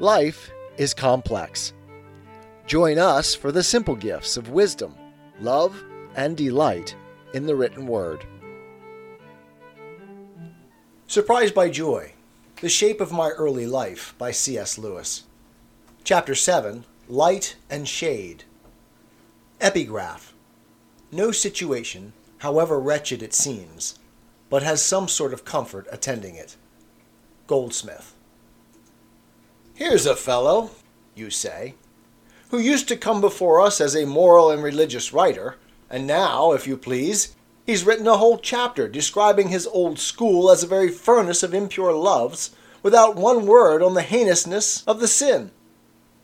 Life is complex. Join us for the simple gifts of wisdom, love, and delight in the written word. Surprised by Joy The Shape of My Early Life by C.S. Lewis. Chapter 7 Light and Shade. Epigraph No situation, however wretched it seems, but has some sort of comfort attending it. Goldsmith. Here's a fellow, you say, who used to come before us as a moral and religious writer, and now, if you please, he's written a whole chapter describing his old school as a very furnace of impure loves, without one word on the heinousness of the sin.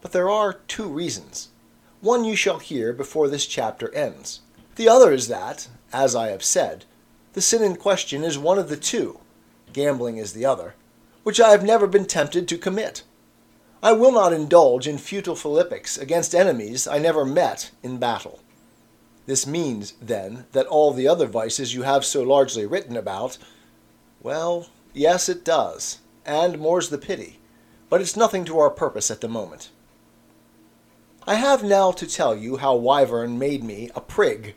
But there are two reasons. One you shall hear before this chapter ends. The other is that, as I have said, the sin in question is one of the two, gambling is the other, which I have never been tempted to commit. I will not indulge in futile philippics against enemies I never met in battle. This means, then, that all the other vices you have so largely written about, well, yes, it does, and more's the pity, but it's nothing to our purpose at the moment. I have now to tell you how Wyvern made me a prig.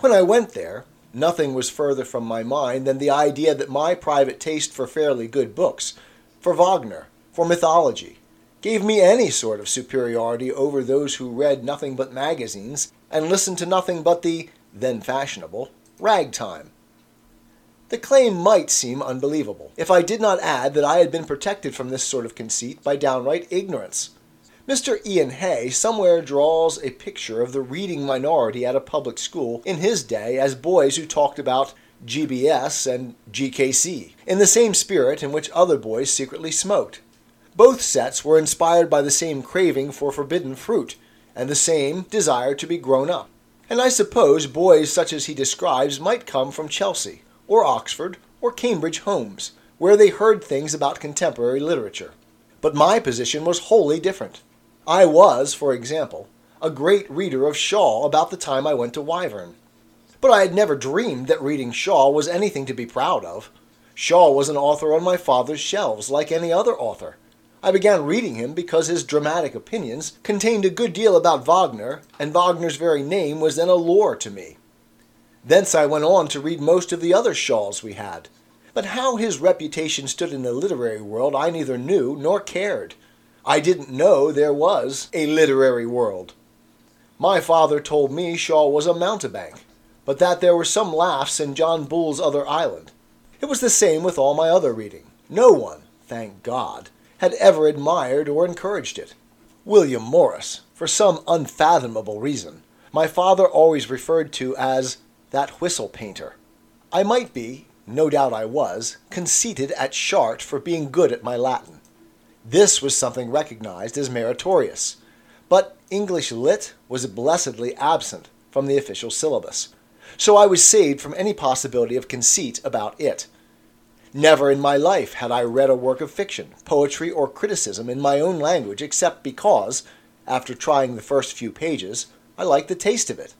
When I went there, nothing was further from my mind than the idea that my private taste for fairly good books, for Wagner, for mythology, gave me any sort of superiority over those who read nothing but magazines and listened to nothing but the, then fashionable, ragtime. The claim might seem unbelievable, if I did not add that I had been protected from this sort of conceit by downright ignorance. Mr. Ian Hay somewhere draws a picture of the reading minority at a public school in his day as boys who talked about GBS and GKC, in the same spirit in which other boys secretly smoked. Both sets were inspired by the same craving for forbidden fruit, and the same desire to be grown up. And I suppose boys such as he describes might come from Chelsea, or Oxford, or Cambridge homes, where they heard things about contemporary literature. But my position was wholly different. I was, for example, a great reader of Shaw about the time I went to Wyvern. But I had never dreamed that reading Shaw was anything to be proud of. Shaw was an author on my father's shelves, like any other author. I began reading him because his dramatic opinions contained a good deal about Wagner, and Wagner's very name was then a lore to me. Thence I went on to read most of the other Shaws we had. But how his reputation stood in the literary world I neither knew nor cared. I didn't know there was a literary world. My father told me Shaw was a mountebank, but that there were some laughs in John Bull's other island. It was the same with all my other reading. No one, thank God, had ever admired or encouraged it. William Morris, for some unfathomable reason, my father always referred to as that whistle painter. I might be, no doubt I was, conceited at Chartres for being good at my Latin. This was something recognized as meritorious, but English lit was blessedly absent from the official syllabus, so I was saved from any possibility of conceit about it. Never in my life had I read a work of fiction, poetry, or criticism in my own language except because, after trying the first few pages, I liked the taste of it.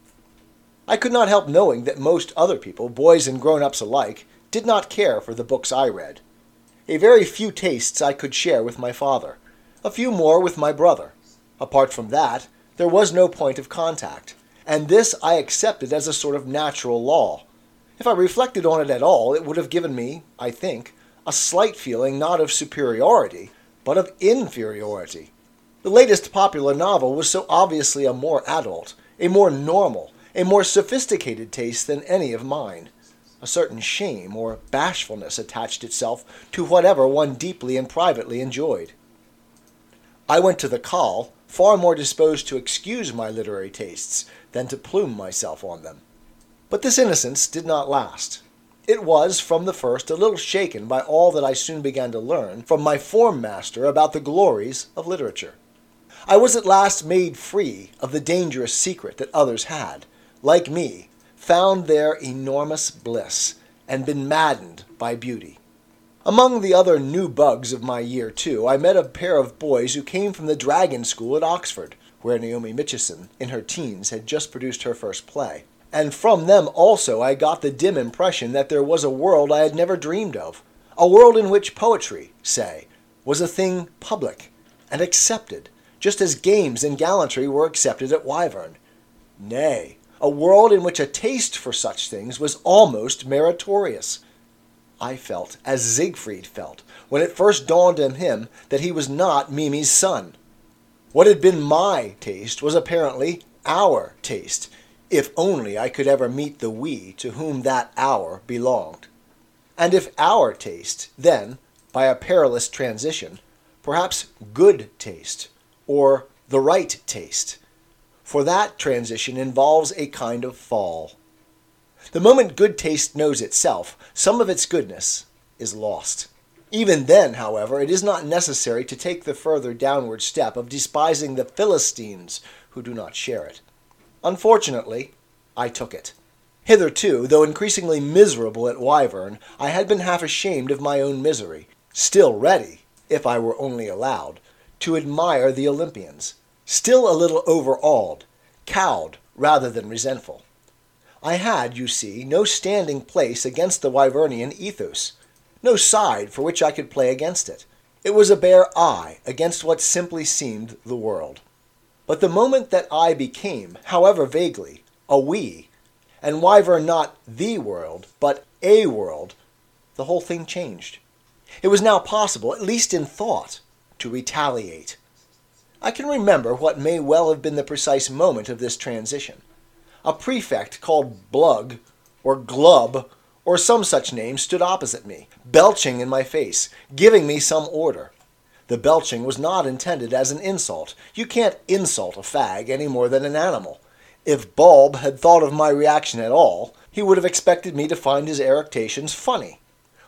I could not help knowing that most other people, boys and grown ups alike, did not care for the books I read. A very few tastes I could share with my father, a few more with my brother. Apart from that, there was no point of contact, and this I accepted as a sort of natural law if I reflected on it at all, it would have given me, I think, a slight feeling not of superiority, but of inferiority. The latest popular novel was so obviously a more adult, a more normal, a more sophisticated taste than any of mine. A certain shame or bashfulness attached itself to whatever one deeply and privately enjoyed. I went to the Coll far more disposed to excuse my literary tastes than to plume myself on them. But this innocence did not last. It was, from the first, a little shaken by all that I soon began to learn from my form master about the glories of literature. I was at last made free of the dangerous secret that others had, like me, found their enormous bliss, and been maddened by beauty. Among the other new bugs of my year, too, I met a pair of boys who came from the Dragon School at Oxford, where Naomi Mitchison, in her teens, had just produced her first play and from them also I got the dim impression that there was a world I had never dreamed of, a world in which poetry, say, was a thing public, and accepted, just as games and gallantry were accepted at Wyvern. Nay, a world in which a taste for such things was almost meritorious. I felt as Siegfried felt when it first dawned on him that he was not Mime's son. What had been my taste was apparently our taste, if only I could ever meet the we to whom that hour belonged. And if our taste, then, by a perilous transition, perhaps good taste, or the right taste, for that transition involves a kind of fall. The moment good taste knows itself, some of its goodness is lost. Even then, however, it is not necessary to take the further downward step of despising the Philistines who do not share it. Unfortunately, I took it. Hitherto, though increasingly miserable at Wyvern, I had been half ashamed of my own misery, still ready, if I were only allowed, to admire the Olympians, still a little overawed, cowed rather than resentful. I had, you see, no standing place against the Wyvernian ethos no side for which I could play against it. It was a bare I against what simply seemed the world. But the moment that I became, however vaguely, a we, and Wyvern not the world, but a world, the whole thing changed. It was now possible, at least in thought, to retaliate. I can remember what may well have been the precise moment of this transition. A prefect called Blug, or Glub, or some such name stood opposite me, belching in my face, giving me some order. The belching was not intended as an insult. You can't insult a fag any more than an animal. If Bulb had thought of my reaction at all, he would have expected me to find his eructations funny.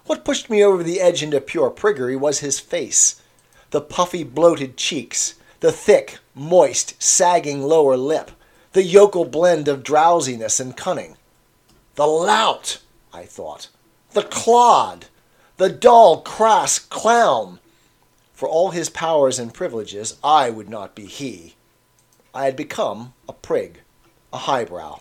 What pushed me over the edge into pure priggery was his face. The puffy, bloated cheeks, the thick, moist, sagging lower lip, the yokel blend of drowsiness and cunning. The lout! I thought. The clod! The dull, crass clown! For all his powers and privileges, I would not be he. I had become a prig, a highbrow.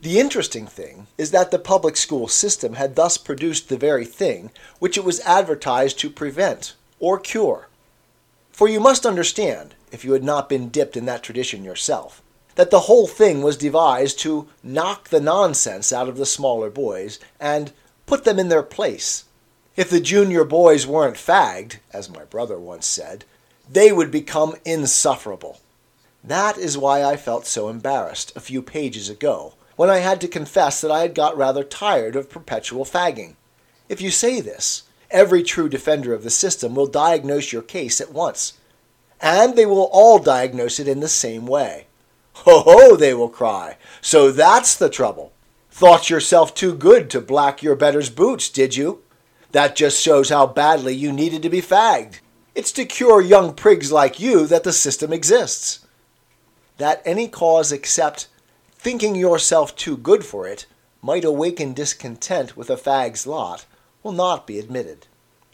The interesting thing is that the public school system had thus produced the very thing which it was advertised to prevent or cure. For you must understand, if you had not been dipped in that tradition yourself, that the whole thing was devised to knock the nonsense out of the smaller boys and put them in their place. If the junior boys weren't fagged, as my brother once said, they would become insufferable. That is why I felt so embarrassed a few pages ago, when I had to confess that I had got rather tired of perpetual fagging. If you say this, every true defender of the system will diagnose your case at once, and they will all diagnose it in the same way. Ho ho, they will cry. So that's the trouble. Thought yourself too good to black your better's boots, did you? That just shows how badly you needed to be fagged. It's to cure young prigs like you that the system exists. That any cause except thinking yourself too good for it might awaken discontent with a fag's lot will not be admitted.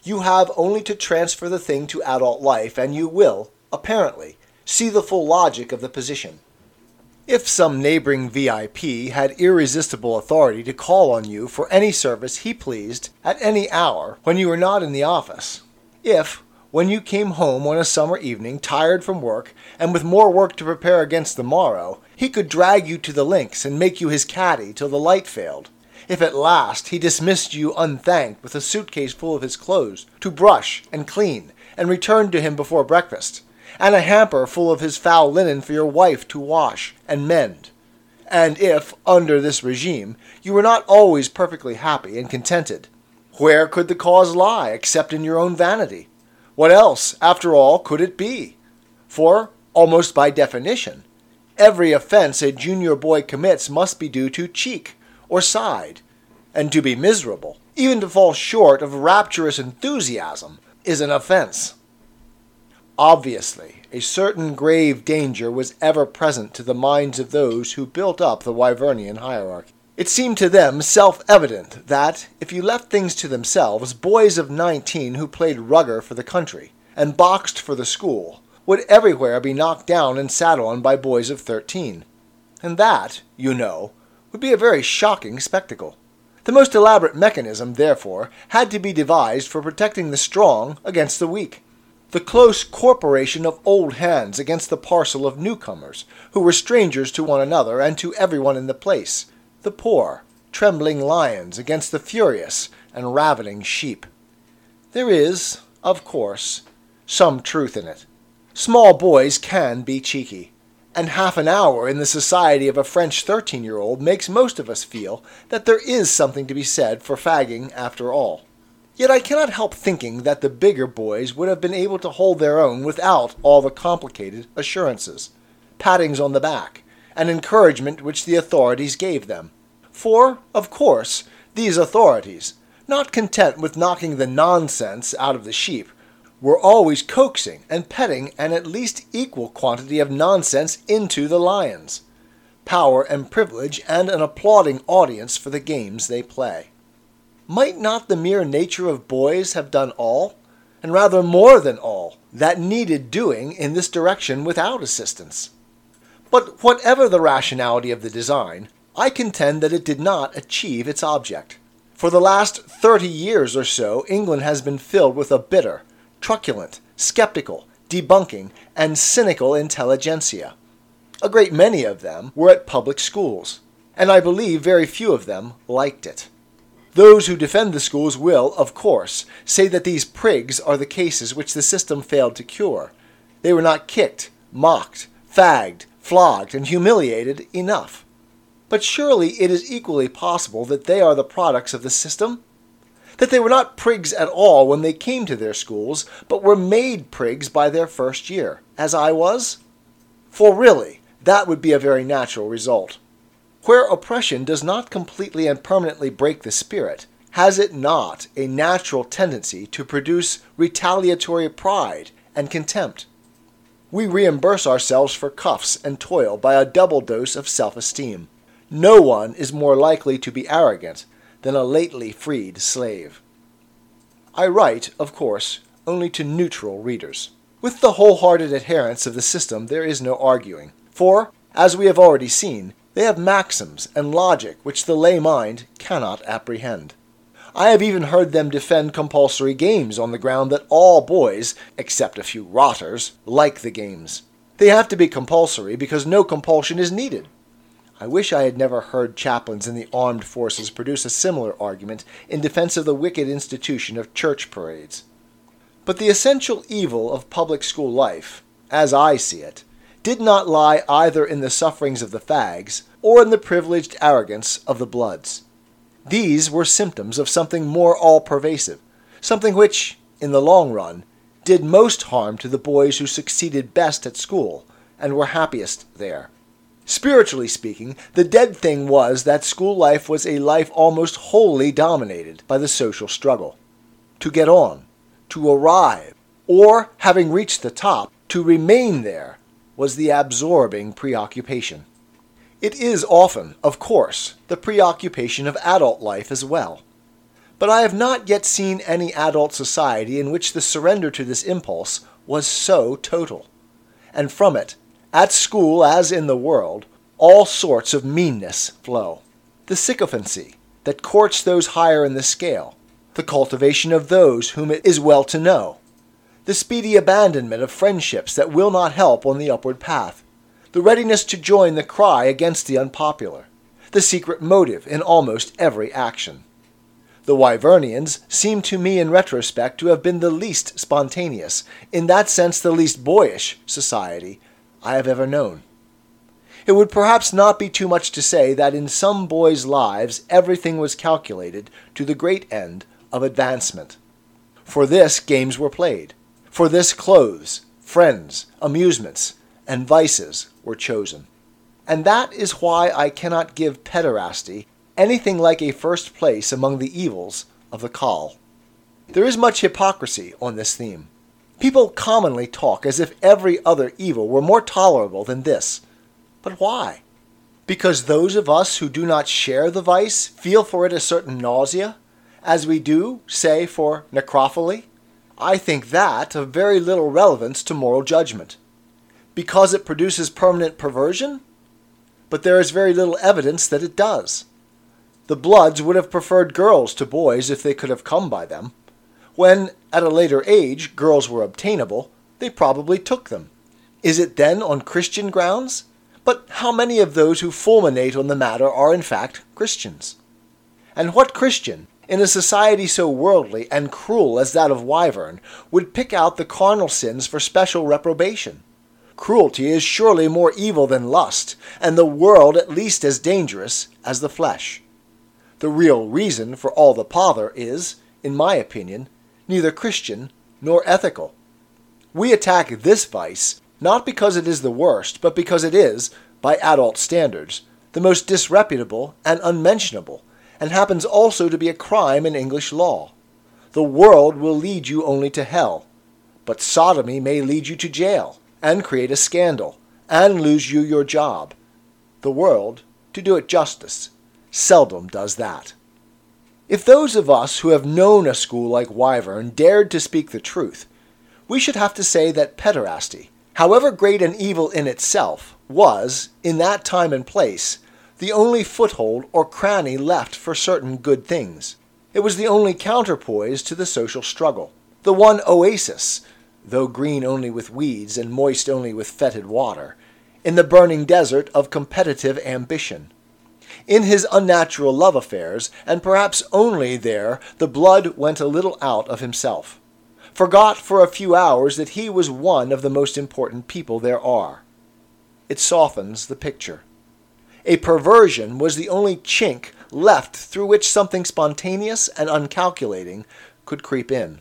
You have only to transfer the thing to adult life, and you will, apparently, see the full logic of the position. If some neighboring VIP had irresistible authority to call on you for any service he pleased at any hour when you were not in the office, if, when you came home on a summer evening, tired from work, and with more work to prepare against the morrow, he could drag you to the links and make you his caddy till the light failed, if at last he dismissed you unthanked with a suitcase full of his clothes to brush and clean and return to him before breakfast, and a hamper full of his foul linen for your wife to wash and mend. And if, under this regime, you were not always perfectly happy and contented, where could the cause lie except in your own vanity? What else, after all, could it be? For, almost by definition, every offense a junior boy commits must be due to cheek or side, and to be miserable, even to fall short of rapturous enthusiasm, is an offense. Obviously, a certain grave danger was ever present to the minds of those who built up the Wyvernian hierarchy. It seemed to them self evident that, if you left things to themselves, boys of nineteen who played rugger for the country and boxed for the school would everywhere be knocked down and sat on by boys of thirteen. And that, you know, would be a very shocking spectacle. The most elaborate mechanism, therefore, had to be devised for protecting the strong against the weak the close corporation of old hands against the parcel of newcomers, who were strangers to one another and to everyone in the place, the poor, trembling lions against the furious and ravening sheep. There is, of course, some truth in it. Small boys can be cheeky, and half an hour in the society of a French thirteen year old makes most of us feel that there is something to be said for fagging after all. Yet I cannot help thinking that the bigger boys would have been able to hold their own without all the complicated assurances, pattings on the back, and encouragement which the authorities gave them. For, of course, these authorities, not content with knocking the nonsense out of the sheep, were always coaxing and petting an at least equal quantity of nonsense into the lions, power and privilege, and an applauding audience for the games they play. Might not the mere nature of boys have done all, and rather more than all, that needed doing in this direction without assistance? But whatever the rationality of the design, I contend that it did not achieve its object. For the last thirty years or so, England has been filled with a bitter, truculent, skeptical, debunking, and cynical intelligentsia. A great many of them were at public schools, and I believe very few of them liked it. Those who defend the schools will, of course, say that these prigs are the cases which the system failed to cure. They were not kicked, mocked, fagged, flogged, and humiliated enough. But surely it is equally possible that they are the products of the system that they were not prigs at all when they came to their schools, but were made prigs by their first year, as I was? For really, that would be a very natural result. Where oppression does not completely and permanently break the spirit, has it not a natural tendency to produce retaliatory pride and contempt? We reimburse ourselves for cuffs and toil by a double dose of self esteem. No one is more likely to be arrogant than a lately freed slave. I write, of course, only to neutral readers. With the wholehearted adherents of the system there is no arguing, for, as we have already seen, they have maxims and logic which the lay mind cannot apprehend. I have even heard them defend compulsory games on the ground that all boys, except a few rotters, like the games. They have to be compulsory because no compulsion is needed. I wish I had never heard chaplains in the armed forces produce a similar argument in defense of the wicked institution of church parades. But the essential evil of public school life, as I see it, did not lie either in the sufferings of the fags or in the privileged arrogance of the bloods. These were symptoms of something more all pervasive, something which, in the long run, did most harm to the boys who succeeded best at school and were happiest there. Spiritually speaking, the dead thing was that school life was a life almost wholly dominated by the social struggle. To get on, to arrive, or, having reached the top, to remain there was the absorbing preoccupation. It is often, of course, the preoccupation of adult life as well. But I have not yet seen any adult society in which the surrender to this impulse was so total. And from it at school, as in the world, all sorts of meanness flow. The sycophancy that courts those higher in the scale, the cultivation of those whom it is well to know, the speedy abandonment of friendships that will not help on the upward path, the readiness to join the cry against the unpopular, the secret motive in almost every action. The Wyvernians seem to me in retrospect to have been the least spontaneous, in that sense the least boyish, society I have ever known. It would perhaps not be too much to say that in some boys' lives everything was calculated to the great end of advancement. For this games were played. For this clothes, friends, amusements, and vices were chosen. And that is why I cannot give pederasty anything like a first place among the evils of the Coll. There is much hypocrisy on this theme. People commonly talk as if every other evil were more tolerable than this. But why? Because those of us who do not share the vice feel for it a certain nausea, as we do, say, for necrophily? I think that of very little relevance to moral judgment. Because it produces permanent perversion? But there is very little evidence that it does. The Bloods would have preferred girls to boys if they could have come by them. When, at a later age, girls were obtainable, they probably took them. Is it then on Christian grounds? But how many of those who fulminate on the matter are in fact Christians? And what Christian, in a society so worldly and cruel as that of Wyvern, would pick out the carnal sins for special reprobation? Cruelty is surely more evil than lust, and the world at least as dangerous as the flesh. The real reason for all the pother is, in my opinion, neither Christian nor ethical. We attack this vice not because it is the worst, but because it is, by adult standards, the most disreputable and unmentionable, and happens also to be a crime in English law. The world will lead you only to hell, but sodomy may lead you to jail, and create a scandal, and lose you your job. The world, to do it justice, seldom does that. If those of us who have known a school like Wyvern dared to speak the truth, we should have to say that pederasty, however great an evil in itself, was, in that time and place, the only foothold or cranny left for certain good things. It was the only counterpoise to the social struggle, the one oasis, though green only with weeds and moist only with fetid water, in the burning desert of competitive ambition. In his unnatural love affairs, and perhaps only there, the blood went a little out of himself, forgot for a few hours that he was one of the most important people there are. It softens the picture. A perversion was the only chink left through which something spontaneous and uncalculating could creep in.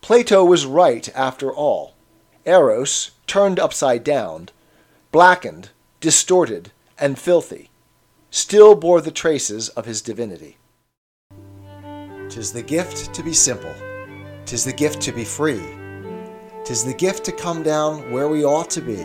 Plato was right after all. Eros, turned upside down, blackened, distorted, and filthy, still bore the traces of his divinity. Tis the gift to be simple, tis the gift to be free, tis the gift to come down where we ought to be.